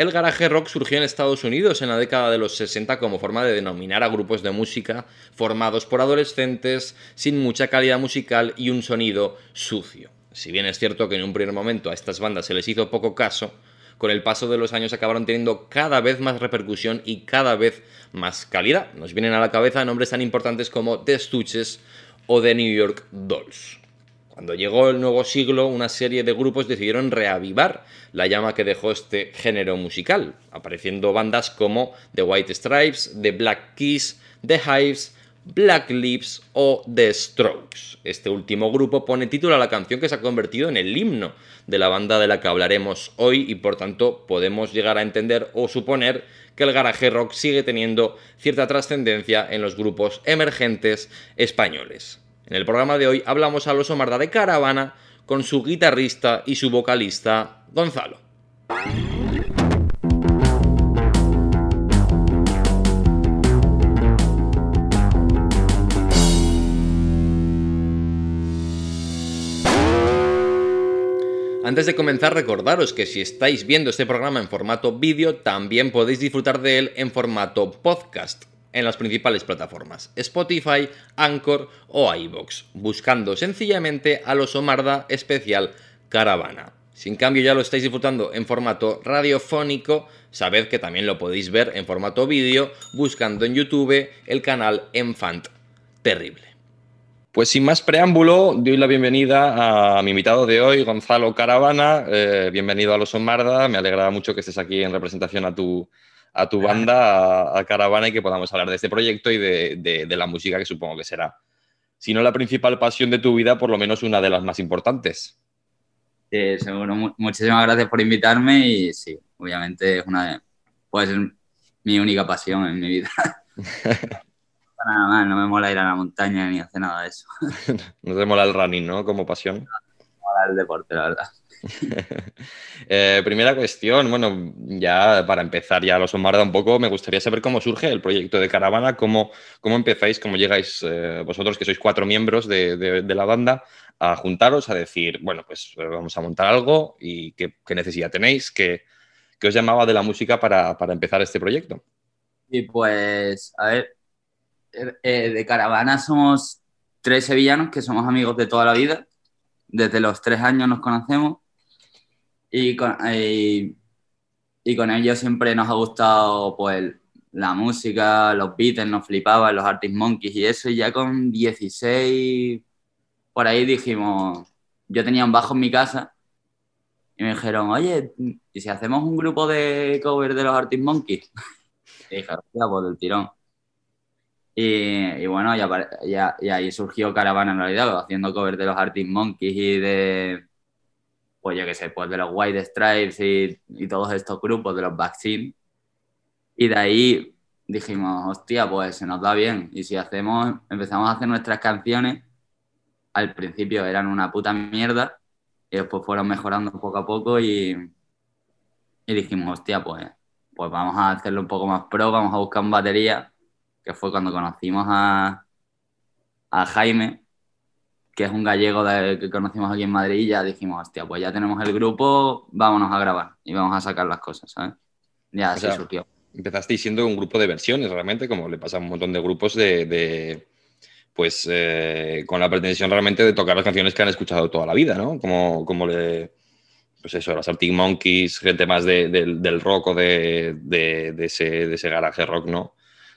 El garaje rock surgió en Estados Unidos en la década de los 60 como forma de denominar a grupos de música formados por adolescentes sin mucha calidad musical y un sonido sucio. Si bien es cierto que en un primer momento a estas bandas se les hizo poco caso, con el paso de los años acabaron teniendo cada vez más repercusión y cada vez más calidad. Nos vienen a la cabeza nombres tan importantes como The Stooges o The New York Dolls. Cuando llegó el nuevo siglo, una serie de grupos decidieron reavivar la llama que dejó este género musical, apareciendo bandas como The White Stripes, The Black Keys, The Hives, Black Lips o The Strokes. Este último grupo pone título a la canción que se ha convertido en el himno de la banda de la que hablaremos hoy y por tanto podemos llegar a entender o suponer que el garaje rock sigue teniendo cierta trascendencia en los grupos emergentes españoles. En el programa de hoy hablamos a los Omarda de Caravana con su guitarrista y su vocalista Gonzalo. Antes de comenzar, recordaros que si estáis viendo este programa en formato vídeo, también podéis disfrutar de él en formato podcast en las principales plataformas, Spotify, Anchor o iBox, buscando sencillamente a los Omarda especial Caravana. Si en cambio ya lo estáis disfrutando en formato radiofónico, sabed que también lo podéis ver en formato vídeo buscando en YouTube el canal Enfant Terrible. Pues sin más preámbulo, doy la bienvenida a mi invitado de hoy, Gonzalo Caravana. Eh, bienvenido a Los Omarda. Me alegra mucho que estés aquí en representación a tu, a tu banda, a, Caravana, y que podamos hablar de este proyecto y de, la música que supongo que será, si no la principal pasión de tu vida, por lo menos una de las más importantes. Sí, seguro. Muchísimas gracias por invitarme y sí, obviamente es una, puede ser mi única pasión en mi vida. nada más, no me mola ir a la montaña ni hacer nada de eso. no te mola el running, ¿no? Como pasión. No me mola el deporte, la verdad. Eh, primera cuestión, bueno, ya para empezar ya lo somarda un poco, me gustaría saber cómo surge el proyecto de Caravana, cómo, cómo empezáis, cómo llegáis eh, vosotros, que sois cuatro miembros de, la banda, a juntaros, a decir, bueno, pues eh, vamos a montar algo y qué, necesidad tenéis, qué, os llamaba de la música para, empezar este proyecto. Y pues, a ver, de Caravana somos tres sevillanos que somos amigos de toda la vida. Desde los tres años nos conocemos y con, y, con ellos siempre nos ha gustado pues la música, los Beatles nos flipaban, los Artist Monkeys y eso. Y ya con 16, por ahí dijimos, yo tenía un bajo en mi casa y me dijeron, oye, ¿y si hacemos un grupo de cover de los Artist Monkeys? Y dije, hostia, pues del tirón. Y, bueno, ya, ya, ahí surgió Caravana en realidad, haciendo cover de los Artist Monkeys y de, pues yo qué sé, pues de los White Stripes y, todos estos grupos de los Vaccine. Y de ahí dijimos, hostia, pues se nos da bien. Y si hacemos, empezamos a hacer nuestras canciones, al principio eran una puta mierda y después fueron mejorando poco a poco y, y dijimos, hostia, pues, pues vamos a hacerlo un poco más pro, vamos a buscar un batería, que fue cuando conocimos a, a Jaime, que es un gallego que conocimos aquí en Madrid, y ya dijimos, hostia, pues ya tenemos el grupo, vámonos a grabar y vamos a sacar las cosas, ¿sabes? Ya así surgió. Empezasteis siendo un grupo de versiones, realmente, como le pasa a un montón de grupos de, pues, eh, con la pretensión realmente de tocar las canciones que han escuchado toda la vida, ¿no? Como, como le, pues eso, los Arctic Monkeys, gente más del rock o de, ese, de ese garaje rock, ¿no?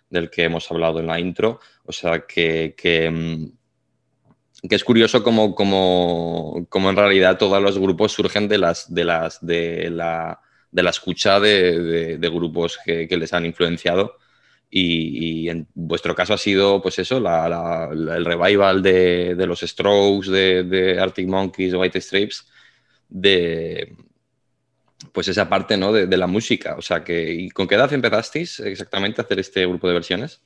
Del que hemos hablado en la intro. O sea, que, que mm, que es curioso como, como, como, en realidad todos los grupos surgen de, las, de, las, de, la, de la escucha de, de, grupos que, que, les han influenciado. Y, en vuestro caso ha sido, pues eso, la, el revival de, los Strokes, de, Arctic Monkeys, White Stripes, de pues esa parte ¿no? de, la música. O sea, que, ¿y ¿con qué edad empezasteis exactamente a hacer este grupo de versiones?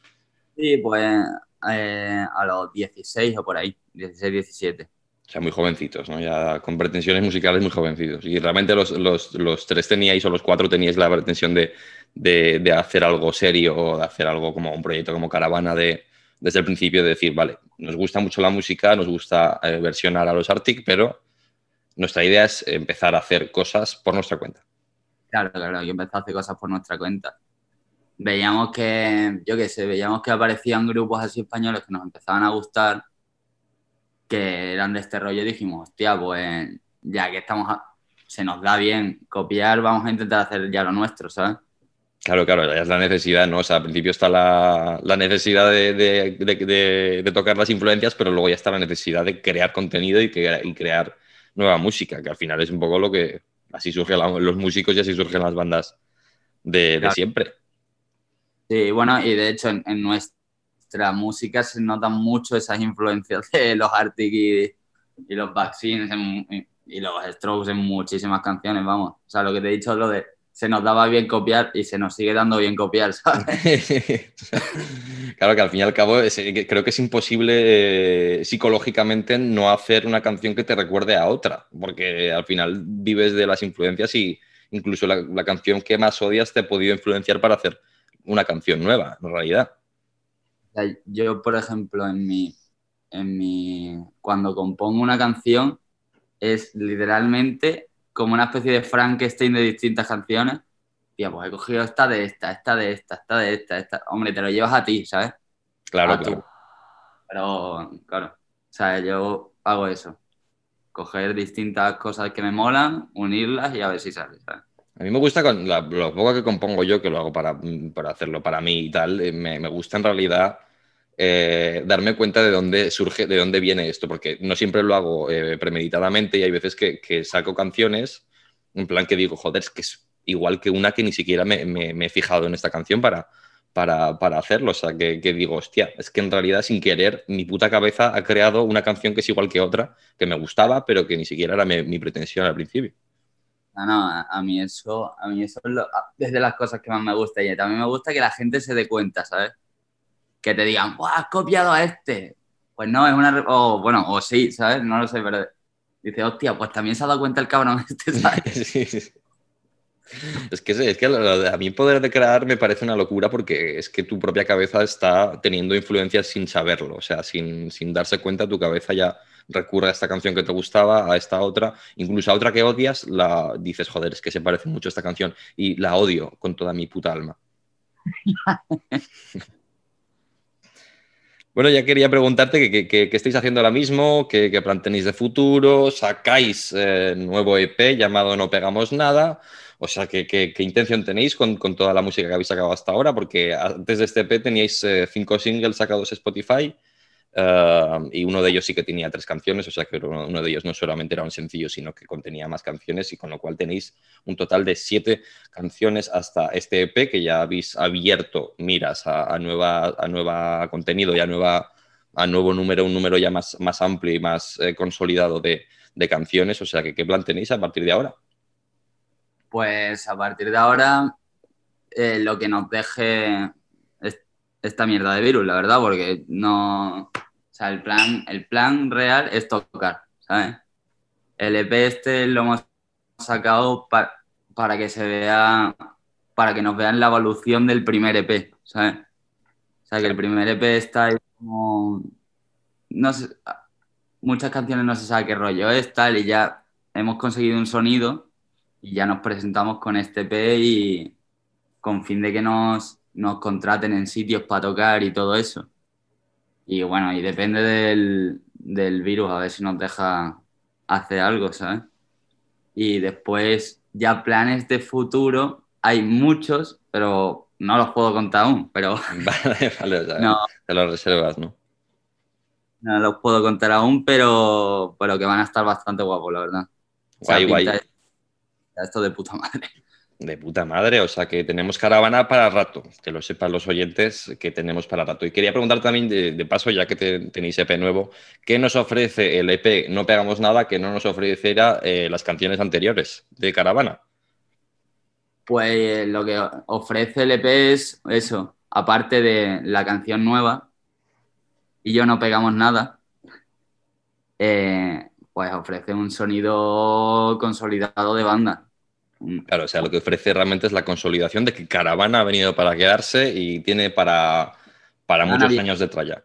Sí, pues eh, a los 16 o por ahí, 16, 17. O sea, muy jovencitos, ¿no? Ya con pretensiones musicales muy jovencitos. Y realmente los, los, los tres teníais o los cuatro teníais la pretensión de, de, de, hacer algo serio o de hacer algo como un proyecto como Caravana de, desde el principio de decir, vale, nos gusta mucho la música, nos gusta eh, versionar a los Arctic, pero nuestra idea es empezar a hacer cosas por nuestra cuenta. Claro, claro, y empezó a hacer cosas por nuestra cuenta. Veíamos que, yo qué sé, veíamos que aparecían grupos así españoles que nos empezaban a gustar, que eran de este rollo, y dijimos, hostia, pues ya que estamos, se nos da bien copiar, vamos a intentar hacer ya lo nuestro, ¿sabes? Claro, claro, ya es la necesidad, ¿no? O sea, al principio está la, necesidad de, tocar las influencias, pero luego ya está la necesidad de crear contenido y, crear nueva música, que al final es un poco lo que así surgen los músicos y así surgen las bandas de, siempre. Sí, bueno, y de hecho en, nuestra música se notan mucho esas influencias de los Arctic y, los Vaccines y los Strokes en muchísimas canciones, vamos. O sea, lo que te he dicho es lo de se nos daba bien copiar y se nos sigue dando bien copiar, ¿sabes? claro que al fin y al cabo creo que es imposible eh, psicológicamente no hacer una canción que te recuerde a otra, porque al final vives de las influencias y incluso la, canción que más odias te ha podido influenciar para hacer una canción nueva, en realidad. Yo, por ejemplo, en mi, en mi, cuando compongo una canción, es literalmente como una especie de Frankenstein de distintas canciones. Tío, pues he cogido esta de esta, esta de esta, esta de esta, esta. Hombre, te lo llevas a ti, ¿sabes? Claro, claro. Pero, claro, o sea, yo hago eso. Coger distintas cosas que me molan, unirlas y a ver si sale, ¿sabes? A mí me gusta con lo poco que compongo yo, que lo hago para, para hacerlo para mí y tal, eh, me, me gusta en realidad eh, darme cuenta de dónde surge, de dónde viene esto, porque no siempre lo hago eh, premeditadamente y hay veces que, saco canciones, en plan que digo, joder, es que es igual que una que ni siquiera me, he fijado en esta canción para, para, hacerlo. O sea, que, digo, hostia, es que en realidad sin querer mi puta cabeza ha creado una canción que es igual que otra, que me gustaba, pero que ni siquiera era mi, pretensión al principio. No, no, a, mí eso, a mí eso es, de las cosas que más me gusta y también me gusta que la gente se dé cuenta, ¿sabes? que te digan, has copiado a este. Pues no, es una. O bueno, o sí, ¿sabes? No lo sé, pero dice, hostia, pues también se ha dado cuenta el cabrón este, ¿sabes? Es que, es que a mí poder de crear me parece una locura porque es que tu propia cabeza está teniendo influencias sin saberlo, o sea, sin, sin darse cuenta, tu cabeza ya recurre a esta canción que te gustaba, a esta otra, incluso a otra que odias, la dices, joder, es que se parece mucho a esta canción y la odio con toda mi puta alma. Bueno, ya quería preguntarte qué estáis haciendo ahora mismo, qué, plan tenéis de futuro, sacáis eh, nuevo EP llamado No Pegamos Nada, o sea, qué, intención tenéis con, toda la música que habéis sacado hasta ahora, porque antes de este EP teníais eh, cinco singles sacados Spotify, eh, y uno de ellos sí que tenía tres canciones, o sea que uno, de ellos no solamente era un sencillo, sino que contenía más canciones y con lo cual tenéis un total de siete canciones hasta este EP que ya habéis abierto miras a, nueva, a nueva contenido y a, nueva, a nuevo número, un número ya más, más amplio y más eh, consolidado de, canciones, o sea que qué plan tenéis a partir de ahora. Pues a partir de ahora eh, lo que nos deje esta mierda de virus, la verdad, porque no, sea, el plan, el plan real es tocar, ¿sabes? El EP este lo hemos sacado para que se vea, para que nos vean la evolución del primer EP, ¿sabes? O sea, que el primer EP está ahí como... No sé, muchas canciones no se sabe qué rollo es, tal, y ya hemos conseguido un sonido y ya nos presentamos con este EP y con fin de que nos, nos contraten en sitios para tocar y todo eso. Y bueno, y depende del, virus, a ver si nos deja hacer algo, ¿sabes? Y después, ya planes de futuro, hay muchos, pero no los puedo contar aún, pero... Vale, vale, o sea, no, te los reservas, ¿no? No los puedo contar aún, pero, pero que van a estar bastante guapos, la verdad. Guay, guay. Esto de puta madre. De puta madre, o sea que tenemos caravana para rato, que lo sepan los oyentes que tenemos para rato. Y quería preguntar también, de, paso, ya que tenéis EP nuevo, ¿qué nos ofrece el EP No Pegamos Nada que no nos ofreciera eh, las canciones anteriores de caravana? Pues lo que ofrece el EP es eso, aparte de la canción nueva y yo no pegamos nada, eh, pues ofrece un sonido consolidado de banda Claro, o sea, lo que ofrece realmente es la consolidación de que Caravana ha venido para quedarse y tiene para, para muchos años de tralla.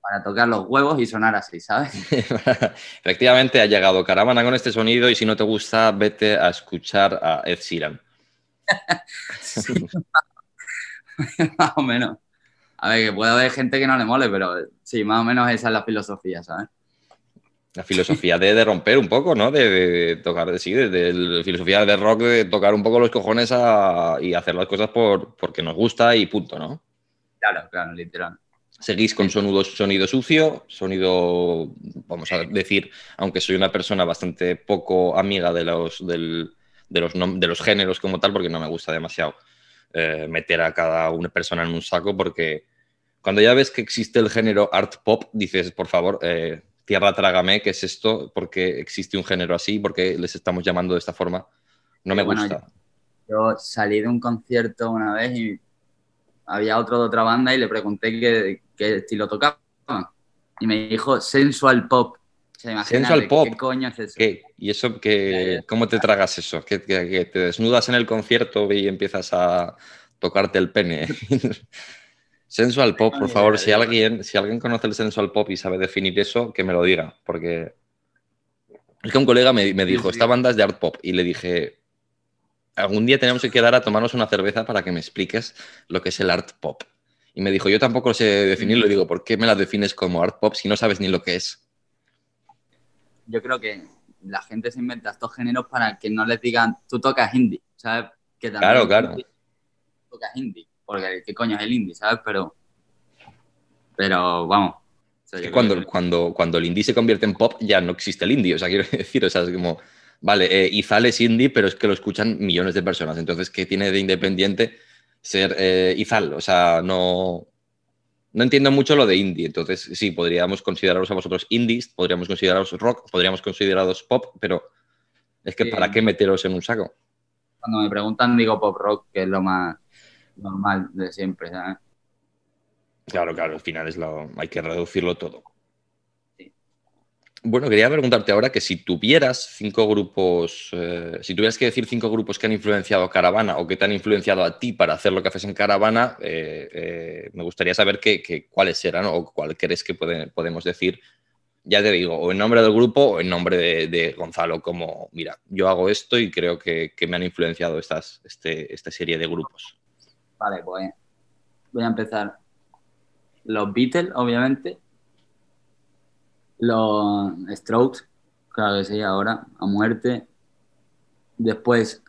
Para tocar los huevos y sonar así, ¿sabes? Efectivamente ha llegado Caravana con este sonido y si no te gusta, vete a escuchar a Ed Sheeran. más o menos. A ver, que puede haber gente que no le mole, pero sí, más o menos esa es la filosofía, ¿sabes? La filosofía de, romper un poco, ¿no? De, tocar, sí, de, la filosofía de rock, de tocar un poco los cojones y hacer las cosas por, porque nos gusta y punto, ¿no? Claro, claro, literal. Seguís con sonido, sonido sucio, sonido, vamos a decir, aunque soy una persona bastante poco amiga de los, de los, de los géneros como tal, porque no me gusta demasiado eh, meter a cada una persona en un saco, porque cuando ya ves que existe el género art pop, dices, por favor, eh, tierra trágame, ¿qué es esto? porque existe un género así? porque les estamos llamando de esta forma? No me gusta. Yo, salí de un concierto una vez y había otro de otra banda y le pregunté qué, qué estilo tocaba. Y me dijo sensual pop. sensual pop. ¿Qué coño es eso? ¿Y eso qué, cómo te tragas eso? ¿Que, te desnudas en el concierto y empiezas a tocarte el pene? Sensual pop, por favor, si alguien, si alguien conoce el sensual pop y sabe definir eso, que me lo diga, porque es que un colega me, dijo, esta banda es de art pop, y le dije, algún día tenemos que quedar a tomarnos una cerveza para que me expliques lo que es el art pop. Y me dijo, yo tampoco sé definirlo, y digo, ¿por qué me la defines como art pop si no sabes ni lo que es? Yo creo que la gente se inventa estos géneros para que no les digan, tú tocas indie, ¿sabes? Que claro, claro. Tocas indie porque qué coño es el indie, ¿sabes? Pero, pero vamos. cuando, cuando, cuando el indie se convierte en pop ya no existe el indie, o sea, quiero decir, o sea, es como, vale, eh, Izal es indie, pero es que lo escuchan millones de personas, entonces, ¿qué tiene de independiente ser eh, Izal? O sea, no, no entiendo mucho lo de indie, entonces sí, podríamos consideraros a vosotros indies, podríamos consideraros rock, podríamos consideraros pop, pero es que ¿para qué meteros en un saco? Cuando me preguntan digo pop rock, que es lo más normal de siempre, ¿sabes? Claro, claro, al final es lo, hay que reducirlo todo. Bueno, quería preguntarte ahora que si tuvieras cinco grupos, eh, si tuvieras que decir cinco grupos que han influenciado a Caravana o que te han influenciado a ti para hacer lo que haces en Caravana, eh, eh, me gustaría saber qué, cuáles eran o cuál crees que podemos decir. Ya te digo, o en nombre del grupo o en nombre de, Gonzalo, como, mira, yo hago esto y creo que, me han influenciado estas, este, esta serie de grupos. Vale, pues voy a empezar. Los Beatles, obviamente. Los Strokes, claro que sí, ahora, a muerte. Después,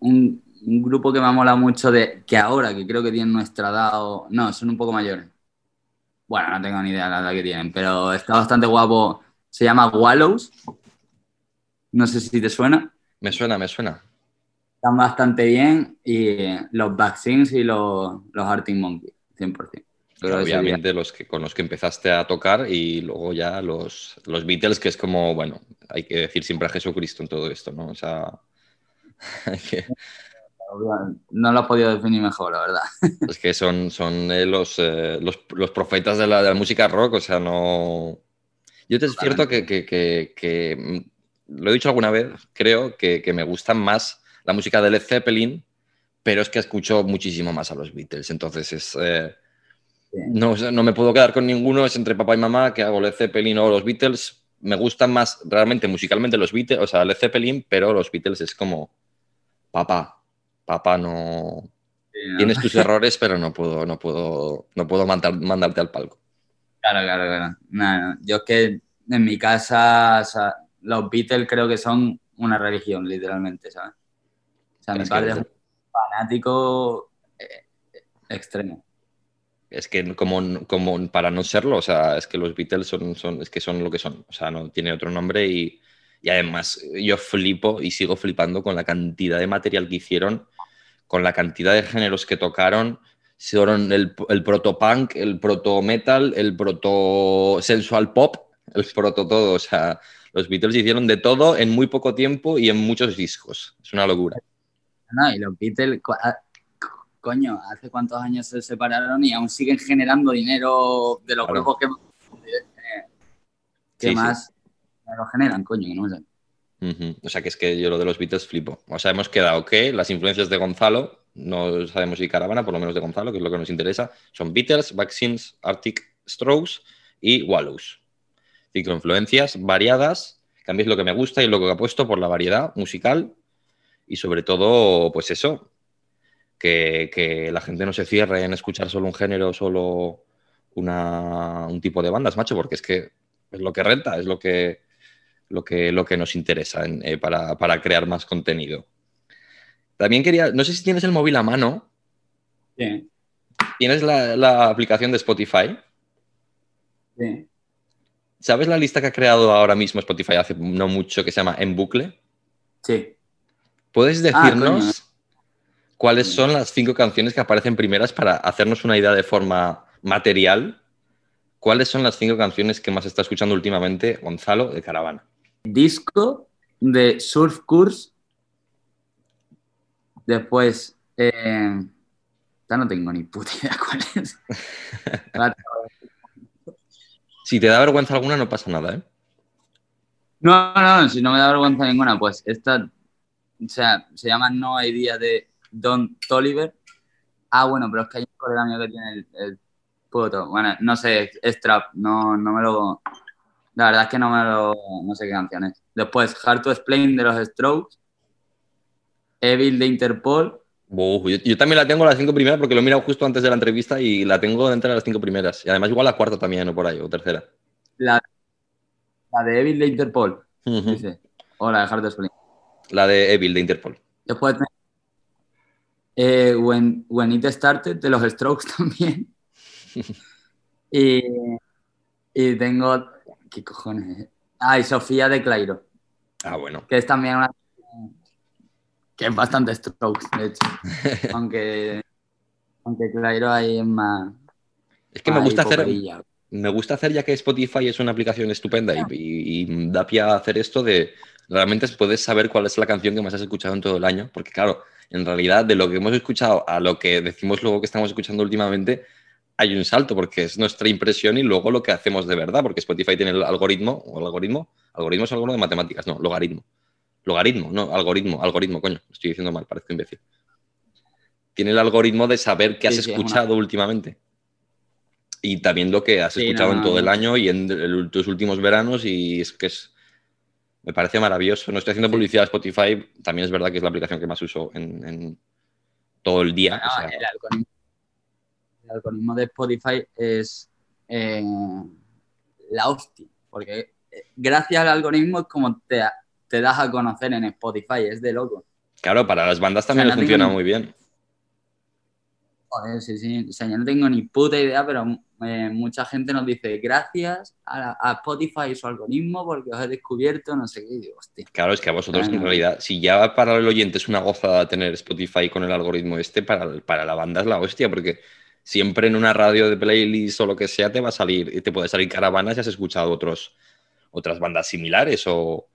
un, grupo que me ha molado mucho de que ahora, que creo que tienen nuestra edad o... No, son un poco mayores. Bueno, no tengo ni idea de la edad que tienen, pero está bastante guapo. Se llama Wallows. No sé si te suena. Me suena, me suena están bastante bien y los Vaccines y los, los Arctic Monkeys, 100%. obviamente los que, con los que empezaste a tocar y luego ya los, los Beatles, que es como, bueno, hay que decir siempre a Jesucristo en todo esto, ¿no? O sea, No lo he podido definir mejor, la verdad. Es que son, son eh, los, eh, los, los, profetas de la, de la, música rock, o sea, no... Yo te es cierto que, que, que, mm, lo he dicho alguna vez, creo que, me gustan más la música de Led Zeppelin, pero es que escucho muchísimo más a los Beatles. Entonces es. Eh, no, no, me puedo quedar con ninguno, es entre papá y mamá que hago Led Zeppelin o los Beatles. Me gustan más realmente musicalmente los Beatles, o sea, Led Zeppelin, pero los Beatles es como. Papá, papá, no. Tienes tus errores, pero no puedo, no puedo, no puedo mandarte al palco. Claro, claro, claro. yo es que en mi casa, los Beatles creo que son una religión, literalmente, ¿sabes? Sea, mi padre es un fanático eh, extremo. Es que como, como para no serlo, o sea, es que los Beatles son, son, es que son lo que son, o sea, no tiene otro nombre y, y además yo flipo y sigo flipando con la cantidad de material que hicieron, con la cantidad de géneros que tocaron, fueron el, el proto-punk, el proto-metal, el proto-sensual pop, el proto-todo, o sea, los Beatles hicieron de todo en muy poco tiempo y en muchos discos, es una locura. No, y los Beatles, ah, coño, ¿hace cuántos años se separaron y aún siguen generando dinero de los grupos que, eh, más lo generan, coño, no sé. O sea, que es que yo lo de los Beatles flipo. O sea, hemos quedado que las influencias de Gonzalo, no sabemos si Caravana, por lo menos de Gonzalo, que es lo que nos interesa, son Beatles, Vaccines, Arctic Strokes y Wallows. Cinco influencias variadas, que a mí es lo que me gusta y lo que he puesto por la variedad musical y sobre todo, pues eso, que, que la gente no se cierre en escuchar solo un género, solo una, un tipo de bandas, macho, porque es que es lo que renta, es lo que, lo que, lo que nos interesa en- eh, para, para crear más contenido. También quería, no sé si tienes el móvil a mano, Sí, tienes la, la aplicación de Spotify. sí. ¿Sabes la lista que ha creado ahora mismo Spotify hace no mucho que se llama En Bucle? Sí. ¿Puedes Ah, decirnos cuáles son las cinco canciones que aparecen primeras para hacernos una idea de forma material? ¿Cuáles son las cinco canciones que más está escuchando últimamente Gonzalo de Caravana? Disco de Surf Course. Después, eh, ya no tengo ni puta idea cuál es. Si te da vergüenza alguna, no pasa nada, ¿eh? No, no, no, si no me da vergüenza ninguna, pues esta, o sea, se llama No hay día de Don Toliver. Ah, bueno, pero es que hay un colega mío que tiene el, el puto, bueno, no sé, es trap, no, no me lo, la verdad es que no me lo, no sé qué canción es. Después, Hard to Explain de los Strokes, Evil de Interpol, Uf, yo, yo también la tengo las cinco primeras porque lo he mirado justo antes de la entrevista y la tengo dentro de las cinco primeras. Y además igual la cuarta también, o por ahí, o tercera. la, la de Evil de Interpol, Ujú. dice, o la de Hard to Explain. La de Evil, de Interpol. Después, eh, when, when It Started de los Strokes también. y, y tengo. ¿Qué cojones? Ah, y Sofía de Clairo, Ah, bueno. que es también una. que es bastante Strokes, de hecho. aunque. Aunque Clairo ahí es más. Es que me gusta hacer, poperilla. me gusta hacer ya que Spotify es una aplicación estupenda y, y- y da pie a hacer esto de realmente puedes saber cuál es la canción que más has escuchado en todo el año, porque claro, en realidad de lo que hemos escuchado a lo que decimos luego que estamos escuchando últimamente hay un salto porque es nuestra impresión y luego lo que hacemos de verdad, porque Spotify tiene el algoritmo o el algoritmo, algoritmo es algo de matemáticas, no, logaritmo. Logaritmo, no, algoritmo, algoritmo, coño, lo estoy diciendo mal, parezco imbécil. Tiene el algoritmo de saber qué has Sí, sí, es una- escuchado últimamente y también lo que has Sí, escuchado no, en todo no. el año y en el- tus últimos veranos y es que es me parece maravilloso. No estoy haciendo publicidad a Spotify, también es verdad que es la aplicación que más uso en, en todo el día. No, o sea, el, algoritmo, el algoritmo de Spotify es eh, la hostia, porque eh, gracias al algoritmo es como te, te das a conocer en Spotify, es de loco. claro, para las bandas también O sea, les no tengo funciona ni- muy bien. Joder, sí, sí, o sea, yo no tengo ni puta idea, pero eh, mucha gente nos dice gracias a, Spotify y su algoritmo porque os he descubierto, no sé qué, y digo, hostia. Claro, es que a vosotros en realidad, si ya para el oyente es una gozada tener Spotify con el algoritmo este, para, para la banda es la hostia, porque siempre en una radio de playlist o lo que sea te va a salir, te puede salir caravana si has escuchado otros, otras bandas similares o,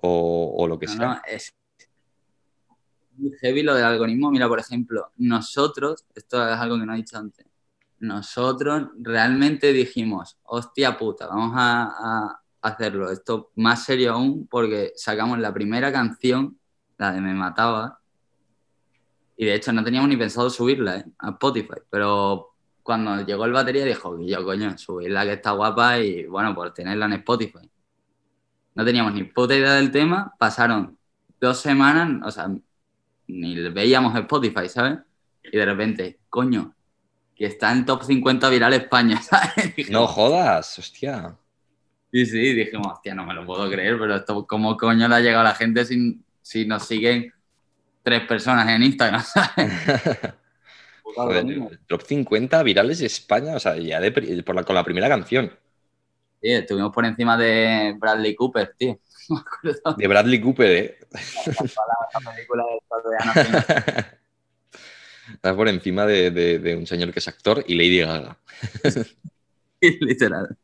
o, o lo que No, sea. no, es muy heavy lo del algoritmo. Mira, por ejemplo, nosotros, esto es algo que no he dicho antes, nosotros realmente dijimos, hostia puta, vamos a, hacerlo. Esto más serio aún porque sacamos la primera canción, la de Me Mataba, y de hecho no teníamos ni pensado subirla ¿eh? a Spotify, pero cuando llegó el batería dijo, yo coño, subirla que está guapa y bueno, por tenerla en Spotify. No teníamos ni puta idea del tema, pasaron dos semanas, o sea, ni veíamos Spotify, ¿sabes? Y de repente, coño, que está en top 50 viral España, ¿sabes? No jodas, hostia. Sí, sí, dijimos, hostia, no me lo puedo creer, pero esto, ¿cómo coño le ha llegado a la gente si, si nos siguen tres personas en Instagram, ¿sabes? Joder, top 50 virales de España, o sea, ya de por la- con la primera canción. Sí, estuvimos por encima de Bradley Cooper, tío. Me De Bradley Cooper, ¿eh? de la película de. Está por encima de, de- de un señor que es actor y Lady Gaga. Literal.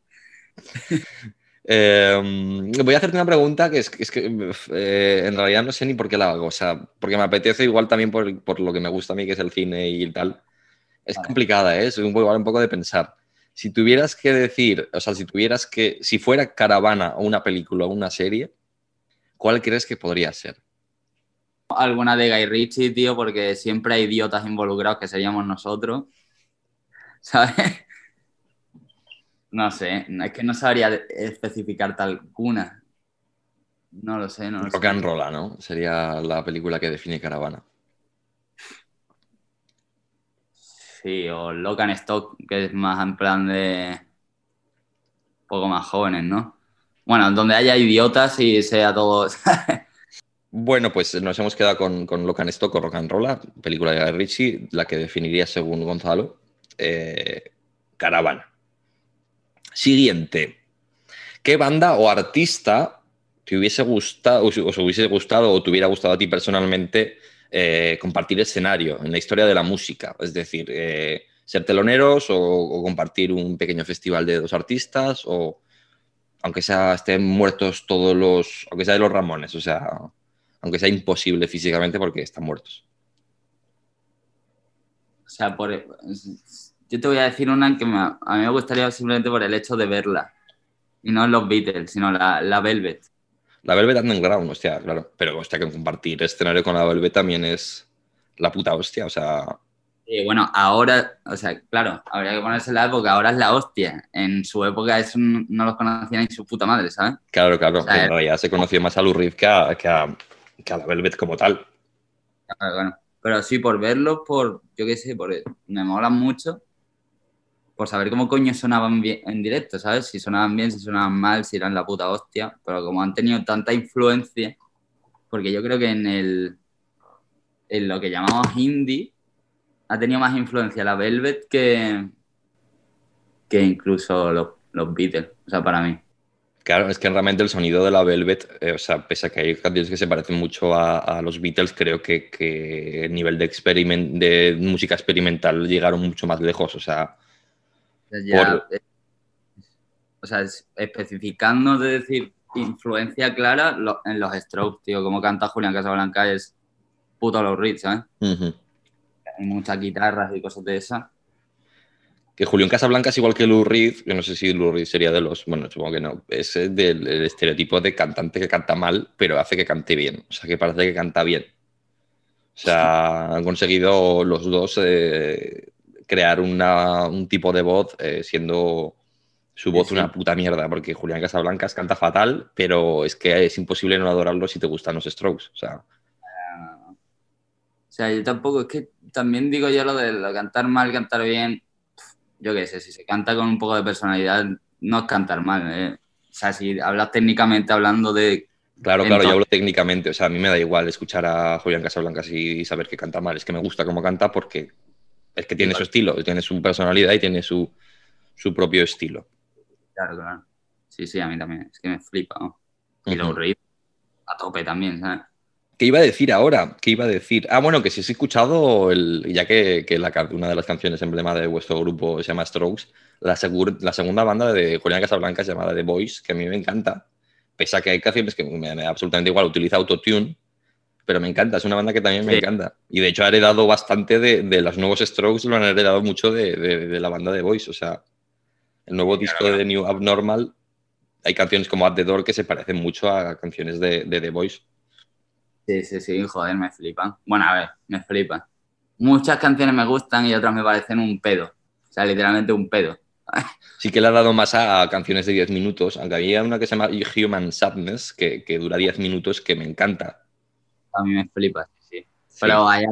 Eh, voy a hacerte una pregunta que es, es que eh, en realidad no sé ni por qué la hago. O sea, porque me apetece igual también por, por lo que me gusta a mí, que es el cine y tal. Es Vale. complicada, ¿eh? Es un, poco- un poco de pensar. Si tuvieras que decir, o sea, si tuvieras que, si fuera Caravana o una película o una serie, ¿cuál crees que podría ser? Alguna de Guy Ritchie, tío, porque siempre hay idiotas involucrados que seríamos nosotros. ¿Sabes? No sé, es que no sabría especificarte alguna. No lo sé, no lo Rock sé. and Roll, ¿no? Sería la película que define Caravana. Sí, o Locan Stock, que es más en plan de. poco más jóvenes, ¿no? Bueno, donde haya idiotas y sea todo. Bueno, pues nos hemos quedado con, con Locan Stock o Rock and Roll, película de Guy Ritchie, la que definiría según Gonzalo, eh, Caravana. Siguiente. ¿Qué banda o artista te hubiese gustado, os hubiese gustado o te hubiera gustado a ti personalmente eh, compartir escenario en la historia de la música? Es decir, eh, ser teloneros o, o, compartir un pequeño festival de dos artistas o aunque sea estén muertos todos los, aunque sea de los Ramones, o sea, aunque sea imposible físicamente porque están muertos. O sea, por, yo te voy a decir una que me, a mí me gustaría simplemente por el hecho de verla. Y no los Beatles, sino la, la Velvet. La Velvet Underground, hostia, claro. Pero hostia, que compartir escenario con la Velvet también es la puta hostia, o sea... Sí, bueno, ahora, o sea, claro, habría que ponerse en la época, ahora es la hostia. En su época eso no los conocían ni su puta madre, ¿sabes? Claro, claro, o sea, en realidad se conoció más a Lou Reed que a, que a, que a la Velvet como tal. Claro, bueno. Pero sí, por verlos, por, yo qué sé, por, me molan mucho, por saber cómo coño sonaban bien en directo, ¿sabes? Si sonaban bien, si sonaban mal, si eran la puta hostia, pero como han tenido tanta influencia, porque yo creo que en el, en lo que llamamos indie, ha tenido más influencia la Velvet que, que incluso los, los Beatles, o sea, para mí. Claro, es que realmente el sonido de la Velvet, eh, o sea, pese a que hay canciones que se parecen mucho a, a los Beatles, creo que, que el nivel de, experiment, de música experimental llegaron mucho más lejos, o sea... Ya, por... eh, o sea, especificando de decir influencia clara lo, en los Strokes, tío, como canta Julián Casablanca es puto los Reed, ¿sabes? Uh -huh. Hay muchas guitarras y cosas de esas que Julián Casablanca es igual que Lou Reed, yo no sé si Lou Reed sería de los, bueno, supongo que no, es del estereotipo de cantante que canta mal, pero hace que cante bien, o sea, que parece que canta bien. O sea, han conseguido los dos eh, crear una, un tipo de voz eh, siendo su voz sí. una puta mierda, porque Julián Casablancas canta fatal, pero es que es imposible no adorarlo si te gustan los Strokes, o sea... Uh, o sea, yo tampoco, es que también digo yo lo de lo cantar mal, cantar bien, yo qué sé, si se canta con un poco de personalidad, no es cantar mal. ¿eh? O sea, si hablas técnicamente hablando de. Claro, claro, yo hablo técnicamente. O sea, a mí me da igual escuchar a Julián Casablancas y saber que canta mal. Es que me gusta cómo canta porque es que tiene su estilo, tiene su personalidad y tiene su, su propio estilo. Claro, claro. Sí, sí, a mí también. Es que me flipa. ¿no? Y uh -huh. lo reí a tope también, ¿sabes? ¿Qué iba a decir ahora? ¿Qué iba a decir? Ah, bueno, que si has escuchado, el, ya que, que la, una de las canciones emblema de vuestro grupo se llama Strokes, la, segur, la segunda banda de Julián Casablanca se llama The Voice, que a mí me encanta. Pese a que hay canciones que me, me da absolutamente igual, utiliza autotune, pero me encanta, es una banda que también me sí. encanta. Y de hecho ha heredado bastante de, de, los nuevos Strokes, lo han heredado mucho de, de, de la banda The Voice. O sea, el nuevo disco de New Abnormal, hay canciones como At the Door que se parecen mucho a canciones de, de The Voice. Sí, sí, sí, joder, me flipan. Bueno, a ver, me flipan. Muchas canciones me gustan y otras me parecen un pedo. O sea, literalmente un pedo. Sí que le ha dado más a, a canciones de 10 minutos, aunque había una que se llama Human Sadness, que, que dura 10 minutos, que me encanta. A mí me flipa, sí. sí. Pero hay,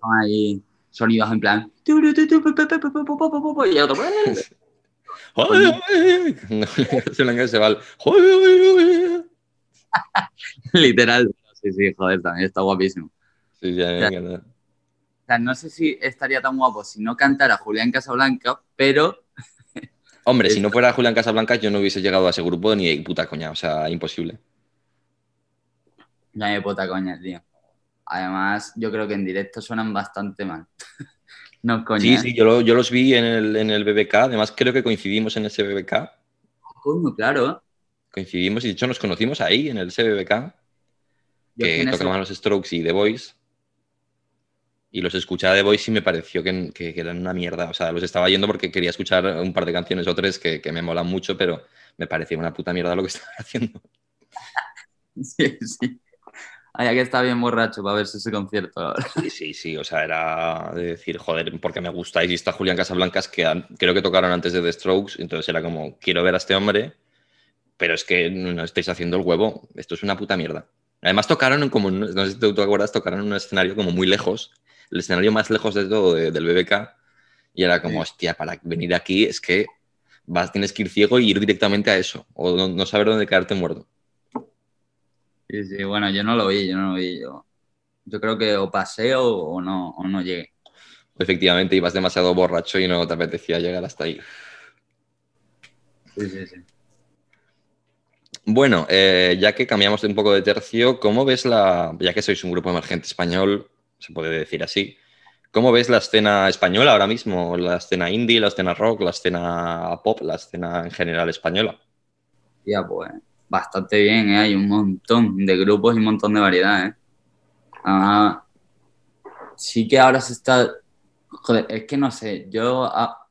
son ahí sonidos en plan... Y otro... se va Literal. Sí, sí, joder, también está guapísimo. Sí, sí, a mí me encanta. O sea, no sé si estaría tan guapo si no cantara Julián Casablanca, pero... Hombre, si no fuera Julián Casablanca, yo no hubiese llegado a ese grupo ni de puta coña, o sea, imposible. No hay puta coña, tío. Además, yo creo que en directo suenan bastante mal. no coña. Sí, sí, yo, lo, yo, los vi en el, en el BBK, además creo que coincidimos en ese BBK. Coño, claro. Coincidimos y de hecho nos conocimos ahí, en el CBBK que tocaban los Strokes y The Voice. Y los escuchaba The Voice y me pareció que, que, que, eran una mierda. O sea, los estaba yendo porque quería escuchar un par de canciones o tres que, que me molan mucho, pero me parecía una puta mierda lo que estaba haciendo. Sí, sí. Había que estar bien borracho para verse ese concierto. Sí, sí, sí. O sea, era de decir, joder, porque me gustáis. Y está Julián Casablancas, que creo que tocaron antes de The Strokes. Entonces era como, quiero ver a este hombre, pero es que no estáis haciendo el huevo. Esto es una puta mierda. Además tocaron como, no sé si tú te acuerdas, tocaron en un escenario como muy lejos, el escenario más lejos de todo de, del BBK, Y era como, hostia, para venir aquí es que vas, tienes que ir ciego y ir directamente a eso, o no, saber dónde quedarte muerto. Sí, sí, bueno, yo no lo vi, yo no lo vi. Yo, yo creo que o pasé o, no, o no llegué. Efectivamente, ibas demasiado borracho y no te apetecía llegar hasta ahí. Sí, sí, sí. Bueno, eh, ya que cambiamos un poco de tercio, ¿cómo ves la, ya que sois un grupo emergente español, se puede decir así, ¿cómo ves la escena española ahora mismo? La escena indie, la escena rock, la escena pop, la escena en general española. Ya, pues, bastante bien, ¿eh? hay un montón de grupos y un montón de variedades. ¿eh? sí que ahora se está, joder, es que no sé, yo ah,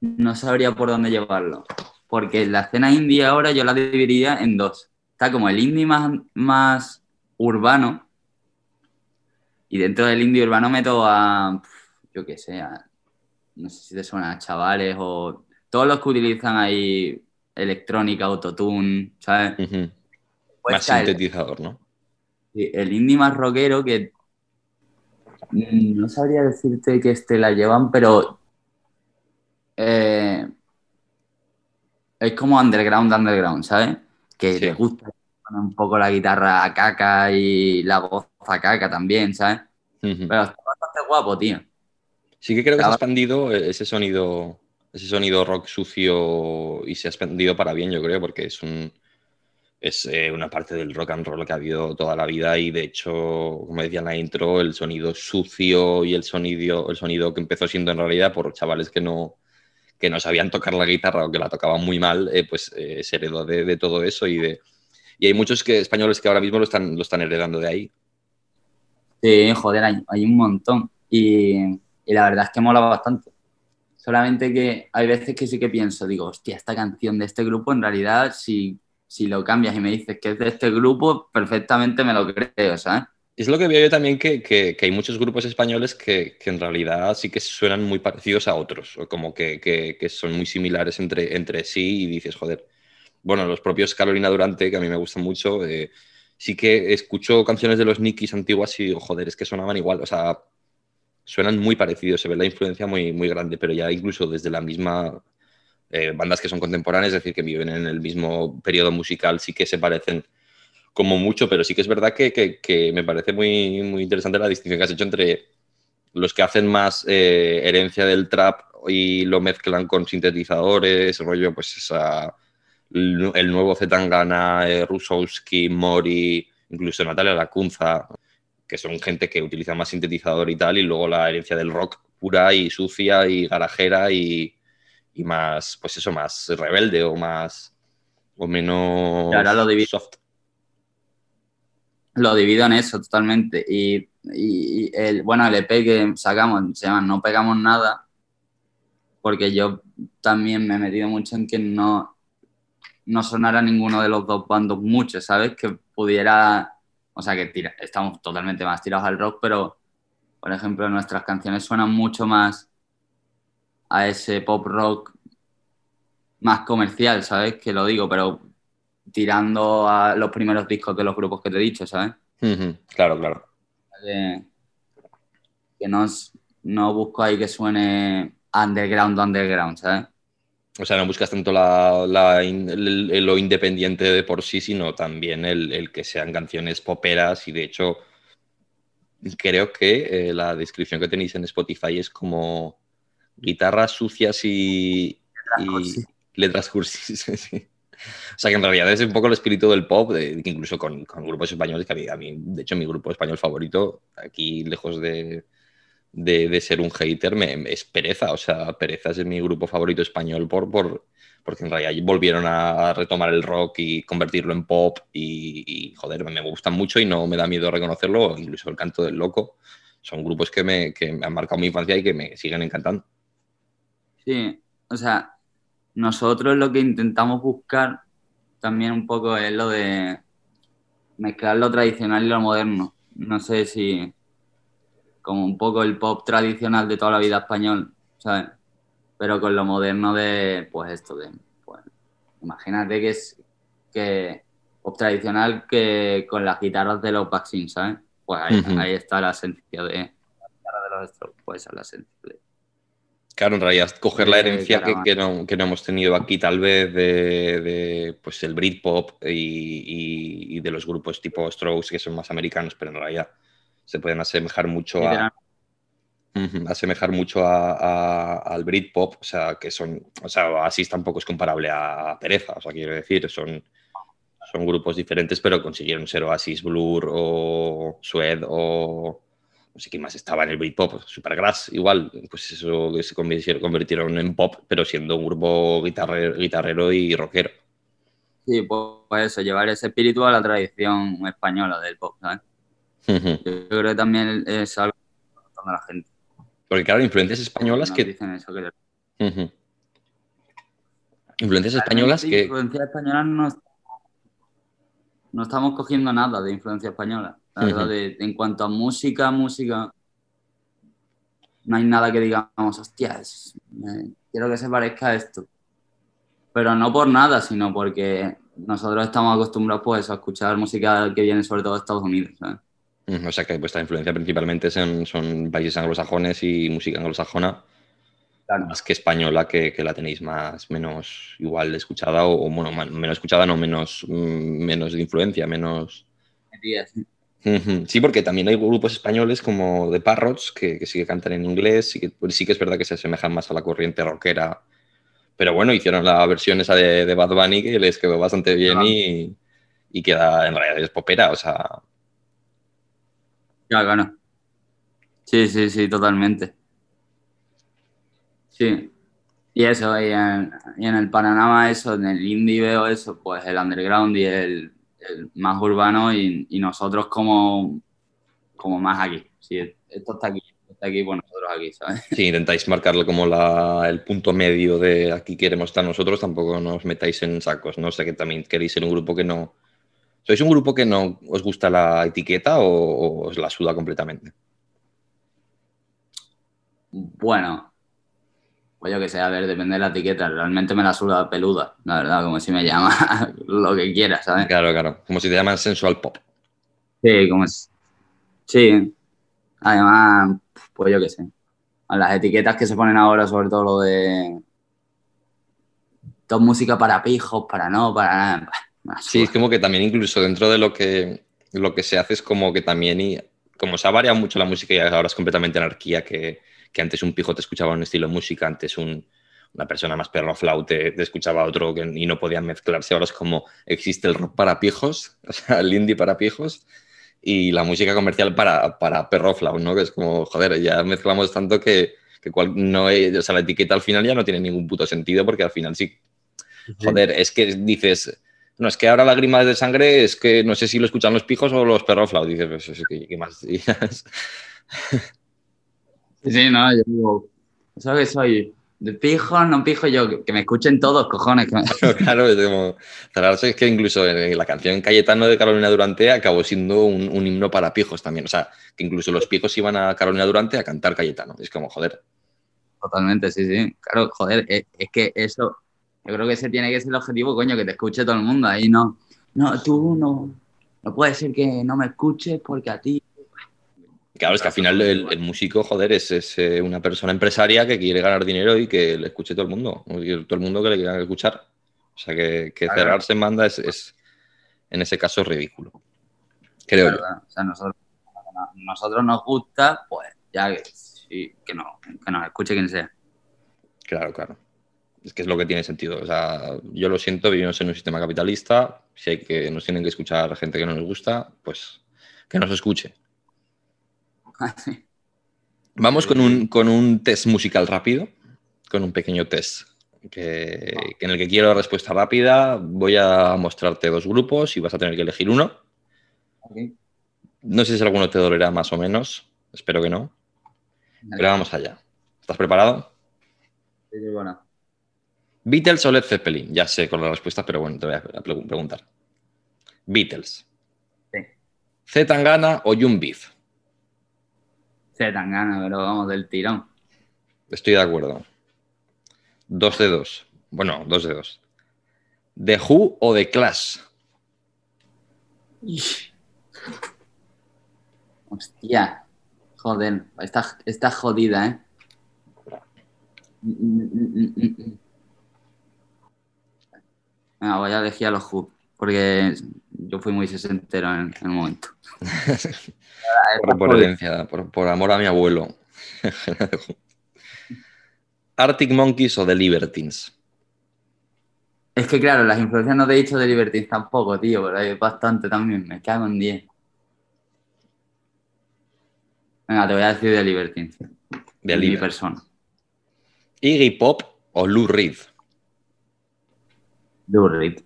no sabría por dónde llevarlo porque la escena indie ahora yo la dividiría en dos. Está como el indie más, más urbano, y dentro del indie urbano meto a, yo qué sé, no sé si te suena chavales o todos los que utilizan ahí electrónica, autotune, ¿sabes? Más sintetizador, ¿no? Sí, el indie más rockero que no sabría decirte que este la llevan, pero eh, es como underground, underground, ¿sabes? Que te gusta un poco la guitarra a caca y la voz a caca también, ¿sabes? Pero está bastante guapo, tío. Sí que creo que se ha expandido ese sonido, ese sonido rock sucio y se ha expandido para bien, yo creo, porque es un es eh, una parte del rock and roll que ha habido toda la vida y de hecho, como decía en la intro, el sonido sucio y el sonido, el sonido que empezó siendo en realidad por chavales que no, que no sabían tocar la guitarra o que la tocaban muy mal, eh, pues eh, se heredó de, todo eso y, de, y hay muchos que, españoles que ahora mismo lo están, lo están heredando de ahí. Sí, joder, hay, un montón y, y, la verdad es que mola bastante. Solamente que hay veces que sí que pienso, digo, hostia, esta canción de este grupo en realidad si, si lo cambias y me dices que es de este grupo, perfectamente me lo creo, ¿sabes? Es lo que veo yo también que, hay muchos grupos españoles que, en realidad sí que suenan muy parecidos a otros, o como que, son muy similares entre, entre sí y dices, joder, bueno, los propios Carolina Durante, que a mí me gustan mucho, eh, sí que escucho canciones de los Nikis antiguas y digo, joder, es que sonaban igual, o sea, suenan muy parecidos, se ve la influencia muy, muy grande, pero ya incluso desde la misma... Eh, bandas que son contemporáneas, es decir, que viven en el mismo periodo musical, sí que se parecen como mucho, pero sí que es verdad que, me parece muy, muy interesante la distinción que has hecho entre los que hacen más eh, herencia del trap y lo mezclan con sintetizadores, rollo, pues esa, el nuevo Zetangana, eh, Rusowski, Mori, incluso Natalia Lacunza, que son gente que utiliza más sintetizador y tal, y luego la herencia del rock pura y sucia y garajera y, y más, pues eso, más rebelde o más, o menos soft lo divido en eso totalmente. Y, el, bueno, el EP que sacamos se llama No Pegamos Nada, porque yo también me he metido mucho en que no, no sonara ninguno de los dos bandos mucho, ¿sabes? Que pudiera, o sea, que estamos totalmente más tirados al rock, pero, por ejemplo, nuestras canciones suenan mucho más a ese pop rock más comercial, ¿sabes? Que lo digo, pero tirando a los primeros discos de los grupos que te he dicho, ¿sabes? Claro, claro. Que, no, no busco ahí que suene underground, underground, ¿sabes? O sea, no buscas tanto la, lo independiente de por sí, sino también el, que sean canciones poperas y de hecho creo que eh, la descripción que tenéis en Spotify es como guitarras sucias y, letras cursis. sí. O sea que en realidad es un poco el espíritu del pop, de, incluso con, grupos españoles, que a mí, de hecho, mi grupo español favorito, aquí lejos de, ser un hater, me, es Pereza. O sea, Pereza es mi grupo favorito español por, por, porque en realidad volvieron a retomar el rock y convertirlo en pop y, joder, me gustan mucho y no me da miedo reconocerlo, incluso el canto del loco. Son grupos que me, que me han marcado mi infancia y que me siguen encantando. Sí, o sea, nosotros lo que intentamos buscar también un poco es lo de mezclar lo tradicional y lo moderno. No sé si como un poco el pop tradicional de toda la vida español, ¿sabes? Pero con lo moderno de, pues esto de, pues, imagínate que es que pop tradicional que con las guitarras de los vaccines, ¿sabes? Pues ahí, está la esencia de la guitarra de los Strokes, pues esa es la esencia Claro, en realidad, coger la herencia que, que no, que no hemos tenido aquí, tal vez, de, de, pues el Britpop y, y- y de los grupos tipo Strokes, que son más americanos, pero en realidad se pueden asemejar mucho a, asemejar mucho a- a- al Britpop, o sea, que son, o sea, Oasis tampoco es comparable a Pereza, o sea, quiero decir, son, son grupos diferentes, pero consiguieron ser Oasis, Blur o Sued o no sé quién más estaba en el Britpop, Supergrass, igual, pues eso que se convirtieron, en pop, pero siendo un grupo guitarrero, guitarrero y rockero. Sí, pues, pues eso, llevar ese espíritu a la tradición española del pop, ¿sabes? Yo creo que también es algo que a la gente. Porque claro, influencias españolas Nos que... dicen eso, que. Influencias españolas que... Influencia española no, no estamos cogiendo nada de influencia española. La verdad, Ujú. de- en cuanto a música, música, no hay nada que digamos, hostia, es- eh, quiero que se parezca a esto. Pero no por nada, sino porque nosotros estamos acostumbrados pues, a escuchar música que viene sobre todo de Estados Unidos. ¿sabes? O sea que vuestra influencia principalmente son, son países anglosajones y música anglosajona, Claro. más que española, que, que la tenéis más, menos igual escuchada o, o, bueno, menos escuchada, no menos, mm, menos de influencia, menos... Sí, porque también hay grupos españoles como The Parrots que, que sí que cantan en inglés, sí que, pues sí que es verdad que se asemejan más a la corriente rockera, pero bueno, hicieron la versión esa de, de Bad Bunny que les quedó bastante bien y, y queda en realidad es popera, o sea, Ya, claro. Sí, sí, sí, totalmente. Sí. Y eso, y en, y en el panorama eso, en el indie veo eso, pues el underground y el, el más urbano y, y nosotros como, como más aquí. Sí, esto está aquí, esto está aquí, pues nosotros aquí, ¿sabes? Si intentáis marcarle como la, el punto medio de aquí queremos estar nosotros, tampoco nos metáis en sacos, ¿no? O sea que también queréis ser un grupo que no... ¿Sois un grupo que no os gusta la etiqueta o, o os la suda completamente? Bueno, pues yo que sé, a ver, depende de la etiqueta. Realmente me la suda peluda, la verdad, como si me llama lo que quiera, ¿sabes? Claro, claro. Como si te llaman sensual pop. Sí, como es. Sí. Además, pues yo qué sé. Las etiquetas que se ponen ahora, sobre todo lo de. Todo música para pijos, para no, para nada. Sí, es como que también incluso dentro de lo que, lo que se hace es como que también, y como se ha variado mucho la música y ahora es completamente anarquía, que, que antes un pijo te escuchaba un estilo de música, antes un- una persona más perro flaute te escuchaba otro que, y no podían mezclarse. Ahora es como existe el rock para pijos, o sea, el indie para pijos y la música comercial para, para perro flau, ¿no? Que es como, joder, ya mezclamos tanto que, que cual- no o sea, la etiqueta al final ya no tiene ningún puto sentido porque al final sí Joder, es que dices, no, es que ahora lágrimas de sangre es que no sé si lo escuchan los pijos o los perroflaus. Dices, pues, es que, ¿qué más? Sí, no, yo digo. ¿Eso que soy? ¿De pijo? No pijo yo. Que, me escuchen todos, cojones. que me- claro, es como, es que incluso en la canción Cayetano de Carolina Durante acabó siendo un, un himno para pijos también. O sea, que incluso los pijos iban a Carolina Durante a cantar Cayetano. Es como, joder. Totalmente, sí, sí. Claro, joder, es, es que eso, yo creo que ese tiene que ser el objetivo, coño, que te escuche todo el mundo. Ahí no, no, tú no, no puede ser que no me escuches porque a ti. Claro, es que al final el, el músico, joder, es, es, eh, una persona empresaria que quiere ganar dinero y que le escuche todo el mundo. Todo el mundo que le quiera escuchar. O sea, que, cerrarse en banda es, es, en ese caso, ridículo. Creo yo. O sea, nosotros, nosotros nos gusta, pues ya que, sí, que, no, que nos escuche quien sea. Claro, claro. Es que es lo que tiene sentido. O sea, yo lo siento, vivimos en un sistema capitalista. Si hay que nos tienen que escuchar gente que no nos gusta, pues que nos escuche. Vamos con un, con un test musical rápido, con un pequeño test que, que en el que quiero respuesta rápida. Voy a mostrarte dos grupos y vas a tener que elegir uno. No sé si alguno te dolerá más o menos, espero que no, pero vamos allá. ¿Estás preparado? Sí, sí, bueno. Beatles o Led Zeppelin. Ya sé con la respuesta, pero bueno, te voy a pre- preguntar. Beatles. Sí. Z Tangana o Beef. Se tan ganas, pero vamos del tirón. Estoy de acuerdo. Dos de dos. Bueno, dos de dos. ¿The Who o The Clash? Hostia, joder, está, está jodida, ¿eh? Venga, voy a elegir a los Who, porque yo fui muy sesentero en, en el momento. por, por herencia, por, por amor a mi abuelo. Arctic Monkeys o The Libertines. Es que claro, las influencias no te he dicho de Libertines tampoco, tío, pero hay bastante también, me cago en 10. Venga, te voy a decir de Libertines. De mi persona. Iggy Pop o Lou Reed. Lou Reed.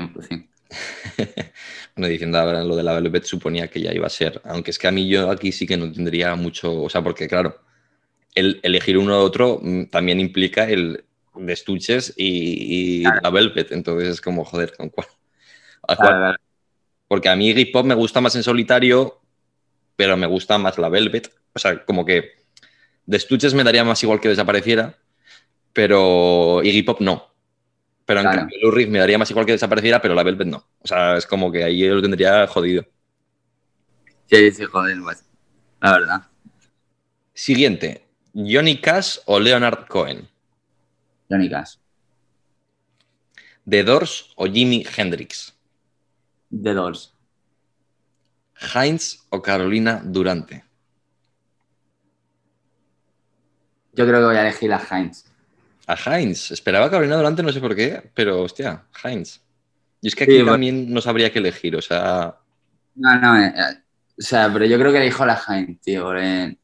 100%. Bueno, diciendo ahora lo de la Velvet suponía que ya iba a ser, aunque es que a mí yo aquí sí que no tendría mucho, o sea, porque claro, el elegir uno u otro mm, también implica el de estuches y, y la Velvet, entonces es como, joder, ¿con cuál? Porque a mí Iggy Pop me gusta más en solitario, pero me gusta más la Velvet. O sea, como que de estuches me daría más igual que desapareciera, pero Iggy Pop no. Pero en Claro. cambio Lou Reed me daría más igual que desapareciera, pero la Velvet no. O sea, es como que ahí yo lo tendría jodido. Sí, sí, joder, pues. La verdad. Siguiente, Johnny Cash o Leonard Cohen. Johnny Cash. The Doors o Jimi Hendrix. The Doors. Heinz o Carolina Durante. Yo creo que voy a elegir a Heinz. A Heinz. Esperaba a Carolina Durante, no sé por qué, pero hostia, Heinz. Y es que aquí Sí, también no sabría qué elegir, o sea, No, no, eh, o sea, pero yo creo que elijo a la Heinz, tío, porque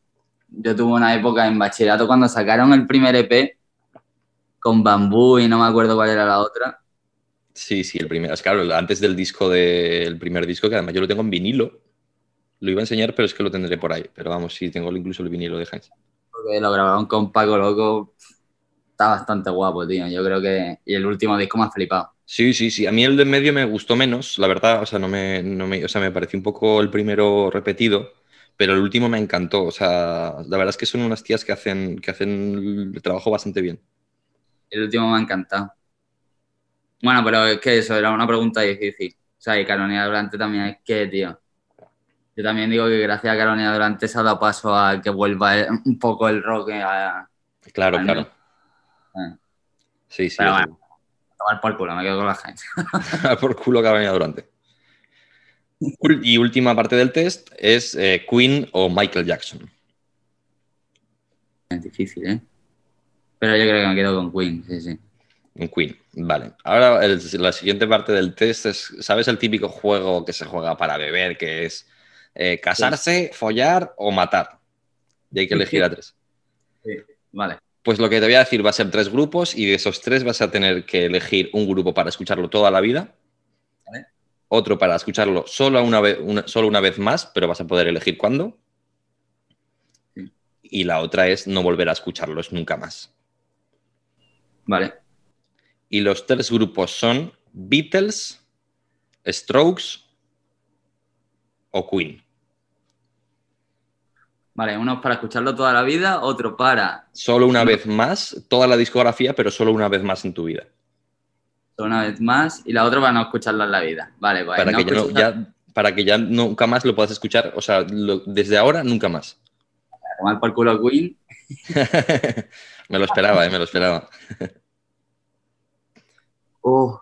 yo tuve una época en bachillerato cuando sacaron el primer EP con Bambú y no me acuerdo cuál era la otra. sí, sí, el primero. Es claro, antes del disco del primer disco, que además yo lo tengo en vinilo. Lo iba a enseñar, pero es que lo tendré por ahí. Pero vamos, sí, tengo incluso el vinilo de Heinz. Porque lo grabaron con Paco Loco. Está bastante guapo, tío. Yo creo que. Y el último disco me ha flipado. Sí, sí, sí. A mí el de en medio me gustó menos, la verdad. O sea, no me, no me, o sea, me pareció un poco el primero repetido, pero el último me encantó. O sea, la verdad es que son unas tías que hacen, que hacen el trabajo bastante bien. El último me ha encantado. Bueno, pero es que eso era una pregunta difícil. O sea, y Carolina Durante también es que, tío. Yo también digo que gracias a Carolina Durante se ha dado paso a que vuelva el- un poco el rock a, Claro, claro. Sí, sí. Pero eso bueno. a tomar por culo, me quedo con la gente. por culo que ha venido durante. Y última parte del test es eh, Queen o Michael Jackson. Es difícil, ¿eh? Pero yo creo que me quedo con Queen, sí, sí. Un Queen, vale. Ahora el- la siguiente parte del test es, ¿sabes el típico juego que se juega para beber, que es eh, casarse, follar o matar? Y hay que elegir a tres. Vale. Pues lo que te voy a decir va a ser tres grupos y de esos tres vas a tener que elegir un grupo para escucharlo toda la vida, Vale. otro para escucharlo solo una, vez, una, solo una vez más, pero vas a poder elegir cuándo, Sí. y la otra es no volver a escucharlos nunca más. Vale. Y los tres grupos son Beatles, Strokes o Queen. Vale, uno para escucharlo toda la vida, otro para Solo una vez más, toda la discografía, pero solo una vez más en tu vida. una vez más y la otra para no escucharlo en la vida. Vale, pues Para, no que ya, no- escuchar- ya- para que ya nunca más lo puedas escuchar, o sea, lo- desde ahora nunca más. tomar por culo a Queen. me lo esperaba, eh, me lo esperaba. Oh,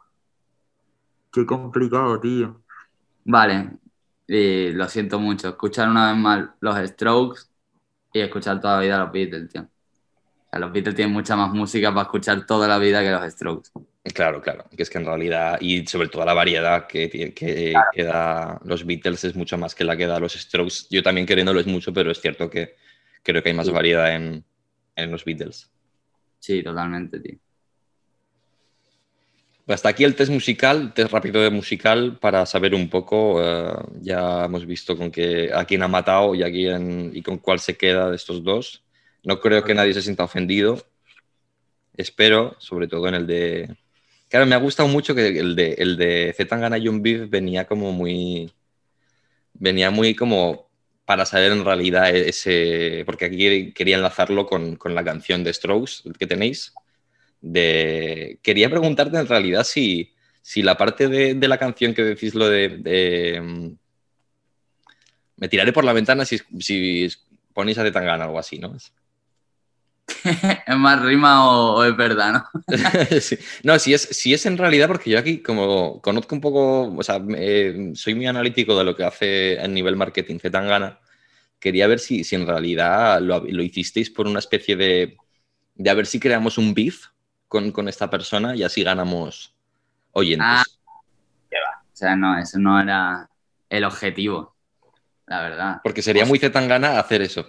qué complicado, tío. Vale, y lo siento mucho. Escuchar una vez más los Strokes y escuchar toda la vida los Beatles, tío. O sea, los Beatles tienen mucha más música para escuchar toda la vida que los Strokes. Claro, claro, que es que en realidad, y sobre todo la variedad que, que, que da los Beatles es mucho más que la que da los Strokes. Yo también queriéndolo es mucho, pero es cierto que creo que hay más Sí. variedad en, en los Beatles. Sí, totalmente, tío. Hasta aquí el test musical, test rápido de musical para saber un poco. eh, ya hemos visto con qué, a quién ha matado y, a quién, y con cuál se queda de estos dos. No creo que nadie se sienta ofendido. Espero, sobre todo en el de. Claro, me ha gustado mucho que el de, el de Zetangana John Beef venía como muy. Venía muy como para saber en realidad ese. Porque aquí quería enlazarlo con, con la canción de Strokes que tenéis de... Quería preguntarte en realidad si, si la parte de, de la canción que decís lo de, de, mm, Me tiraré por la ventana si, si ponéis a Zetangana o algo así, ¿no? ¿Es más rima o, es verdad, no? No, si es, si es en realidad, porque yo aquí, como conozco un poco, o sea, soy muy analítico de lo que hace a nivel marketing Zetangana, quería ver si, si en realidad lo, lo, hicisteis por una especie de, de a ver si creamos un beef con, con esta persona y así ganamos oyentes. Ah, O sea, no, eso no era el objetivo, la verdad. Porque sería muy Zetangana hacer eso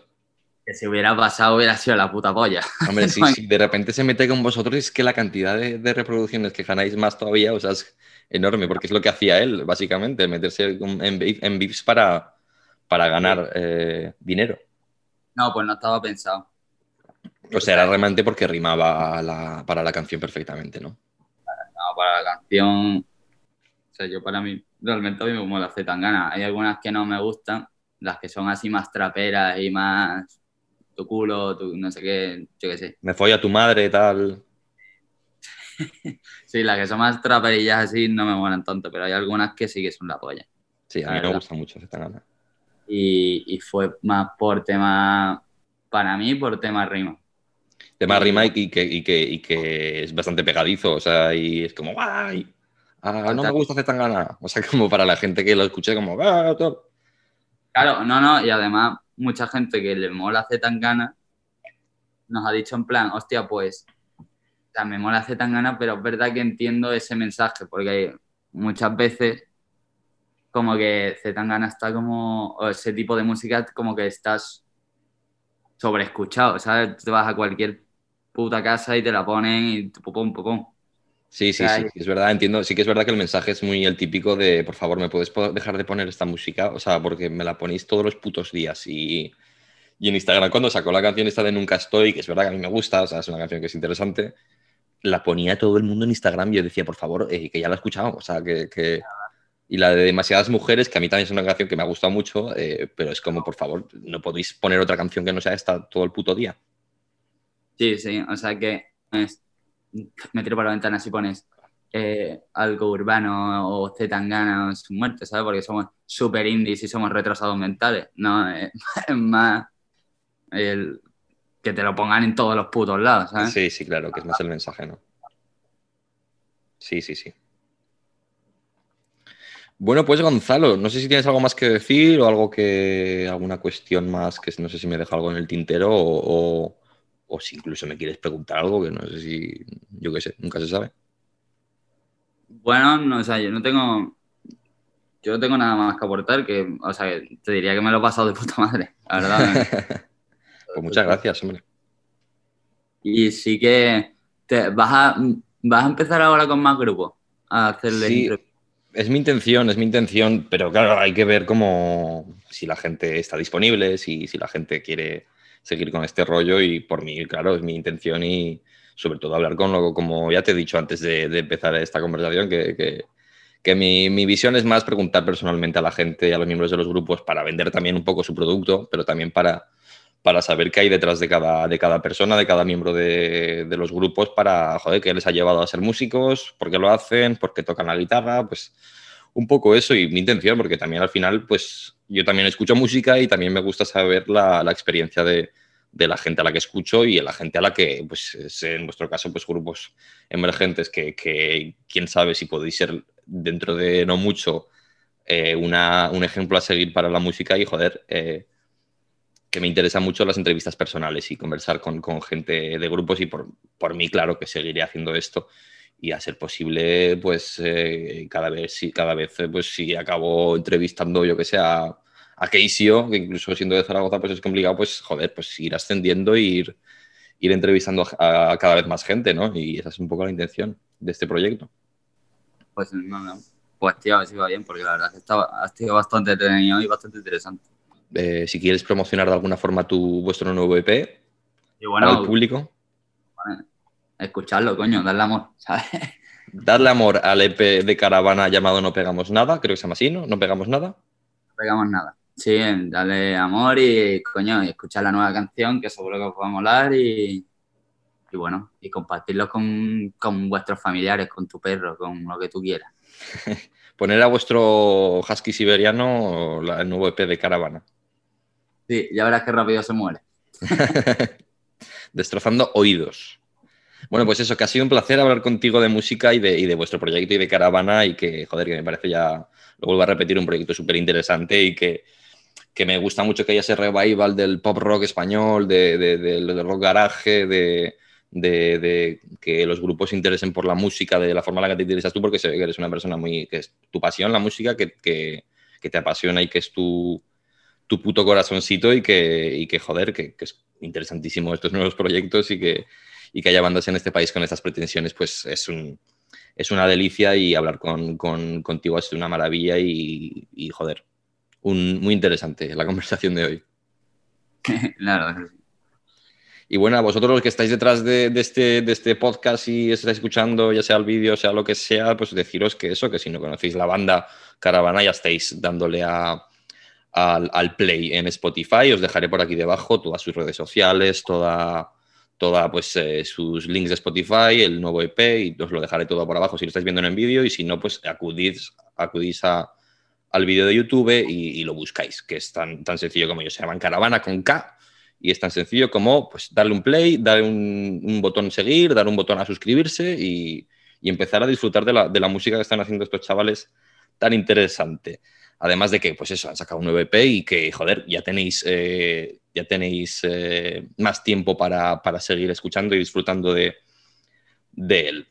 que si hubiera pasado hubiera sido la puta polla. Hombre, si, de repente se mete con vosotros es que la cantidad de, reproducciones que ganáis más todavía, o sea, es enorme, porque es lo que hacía él, básicamente, meterse en, en VIPs para, para ganar eh, dinero. No, pues no estaba pensado. O sea, era realmente porque rimaba para la canción perfectamente, ¿no? No, para la canción... O sea, yo para mí, realmente a mí me mola tan gana. Hay algunas que no me gustan, las que son así más traperas y más tu culo, tu no sé qué, yo qué sé. Me folla tu madre, tal. sí, las que son más traperillas así no me molan tanto, pero hay algunas que sí que son la polla. Sí, a mí me gusta mucho esta gana. Y, y, fue más por tema, para mí, por tema rima. Tema rima y que, y, que, y que es bastante pegadizo, o sea, y es como, ¡ay! Ah, no me gusta hacer tan gana. O sea, como para la gente que lo escuche, como, ¡ah! Claro, no, no, y además mucha gente que le mola gana nos ha dicho en plan, hostia, pues, o sea, me mola gana pero es verdad que entiendo ese mensaje, porque muchas veces como que gana está como, o ese tipo de música como que estás sobreescuchado, ¿sabes? Te vas a cualquier puta casa y te la ponen y pum, pum. Sí, sí, sí, es verdad, entiendo. Sí que es verdad que el mensaje es muy el típico de, por favor, ¿me puedes dejar de poner esta música? O sea, porque me la ponéis todos los putos días. Y, y en Instagram, cuando sacó la canción esta de Nunca Estoy, que es verdad que a mí me gusta, o sea, es una canción que es interesante, la ponía todo el mundo en Instagram y yo decía, por favor, eh, que ya la he escuchado. O sea, que, que... Y la de Demasiadas Mujeres, que a mí también es una canción que me ha gustado mucho, eh, pero es como, por favor, no podéis poner otra canción que no sea esta todo el puto día. Sí, sí, o sea que es me tiro por la ventana si pones eh, algo urbano o Zetangana o su muerte, ¿sabes? Porque somos super indies y somos retrasados mentales. No, es, más el que te lo pongan en todos los putos lados, ¿sabes? Sí, sí, claro, que es más el mensaje, ¿no? Sí, sí, sí. Bueno, pues Gonzalo, no sé si tienes algo más que decir o algo que. alguna cuestión más que no sé si me deja algo en el tintero o si incluso me quieres preguntar algo que no sé si, yo qué sé, nunca se sabe. Bueno, no, o sea, yo no tengo, yo no tengo nada más que aportar, que, o sea, te diría que me lo he pasado de puta madre, la verdad. pues muchas gracias, hombre. Y sí que te, vas, a, vas a empezar ahora con más grupos a hacerle sí, Es mi intención, es mi intención, pero claro, hay que ver cómo, si la gente está disponible, si, si la gente quiere seguir con este rollo y por mí, claro, es mi intención y sobre todo hablar con lo, como ya te he dicho antes de, empezar esta conversación, que, que, mi, mi, visión es más preguntar personalmente a la gente y a los miembros de los grupos para vender también un poco su producto, pero también para, para saber qué hay detrás de cada, de cada persona, de cada miembro de, de los grupos, para, joder, qué les ha llevado a ser músicos, por qué lo hacen, por qué tocan la guitarra, pues un poco eso y mi intención, porque también al final, pues yo también escucho música y también me gusta saber la, experiencia de, la gente a la que escucho y la gente a la que, pues en vuestro caso, pues grupos emergentes que, quién sabe si podéis ser dentro de no mucho eh, un ejemplo a seguir para la música y joder, eh, que me interesan mucho las entrevistas personales y conversar con, gente de grupos y por, por mí, claro, que seguiré haciendo esto y a ser posible, pues eh, cada vez, cada vez, eh, pues si acabo entrevistando, yo que sé, a, a Keisio, que incluso siendo de Zaragoza, pues es complicado, pues joder, pues ir ascendiendo e ir, ir entrevistando a, cada vez más gente, ¿no? Y esa es un poco la intención de este proyecto. Pues no, no. Pues tío, a ver si va bien, porque la verdad es que estaba, ha sido bastante entretenido y bastante interesante. Eh, si quieres promocionar de alguna forma tu, vuestro nuevo EP y bueno, al público escucharlo, coño, darle amor, ¿sabes? Darle amor al EP de Caravana llamado No Pegamos Nada, creo que se llama así, ¿no? No Pegamos Nada. No Pegamos Nada. Sí, darle amor y, coño, y escuchar la nueva canción, que seguro que os va a molar y, y bueno, y compartirlo con, con, vuestros familiares, con tu perro, con lo que tú quieras. Poner a vuestro husky siberiano el nuevo EP de Caravana. Sí, ya verás qué rápido se muere. Destrozando oídos. Bueno, pues eso, que ha sido un placer hablar contigo de música y de, y de vuestro proyecto y de caravana y que, joder, que me parece ya, lo vuelvo a repetir, un proyecto súper interesante y que, que, me gusta mucho que haya ese revival del pop rock español, de, de, del rock garaje, de, de, que los grupos se interesen por la música de la forma en la que te interesas tú, porque se ve que eres una persona muy, que es tu pasión, la música, que, que, que te apasiona y que es tu, tu puto corazoncito y que, y que joder, que, que es interesantísimo estos nuevos proyectos y que, y que haya bandas en este país con estas pretensiones, pues es, un, es una delicia y hablar con, con, contigo es una maravilla y, y, joder, un, muy interesante la conversación de hoy. Claro, y bueno, a vosotros los que estáis detrás de, de, este, de este podcast y estáis escuchando, ya sea el vídeo, sea lo que sea, pues deciros que eso, que si no conocéis la banda Caravana, ya estáis dándole a, al, al, play en Spotify. Os dejaré por aquí debajo todas sus redes sociales, toda, toda pues eh, sus links de Spotify, el nuevo EP y os lo dejaré todo por abajo si lo estáis viendo en vídeo y si no, pues acudís, acudís a, al vídeo de YouTube y, lo buscáis, que es tan, tan sencillo como ellos se llaman Caravana con K y es tan sencillo como pues darle un play, darle un, un botón seguir, dar un botón a suscribirse y, y empezar a disfrutar de la, de la música que están haciendo estos chavales tan interesante. Además de que, pues eso, han sacado un nuevo EP y que, joder, ya tenéis, eh, ya tenéis eh, más tiempo para, para, seguir escuchando y disfrutando de, de, él.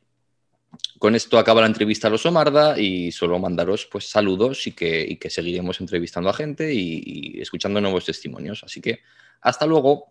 Con esto acaba la entrevista a los Omarda y solo mandaros pues saludos y que, y que seguiremos entrevistando a gente y, escuchando nuevos testimonios. Así que hasta luego.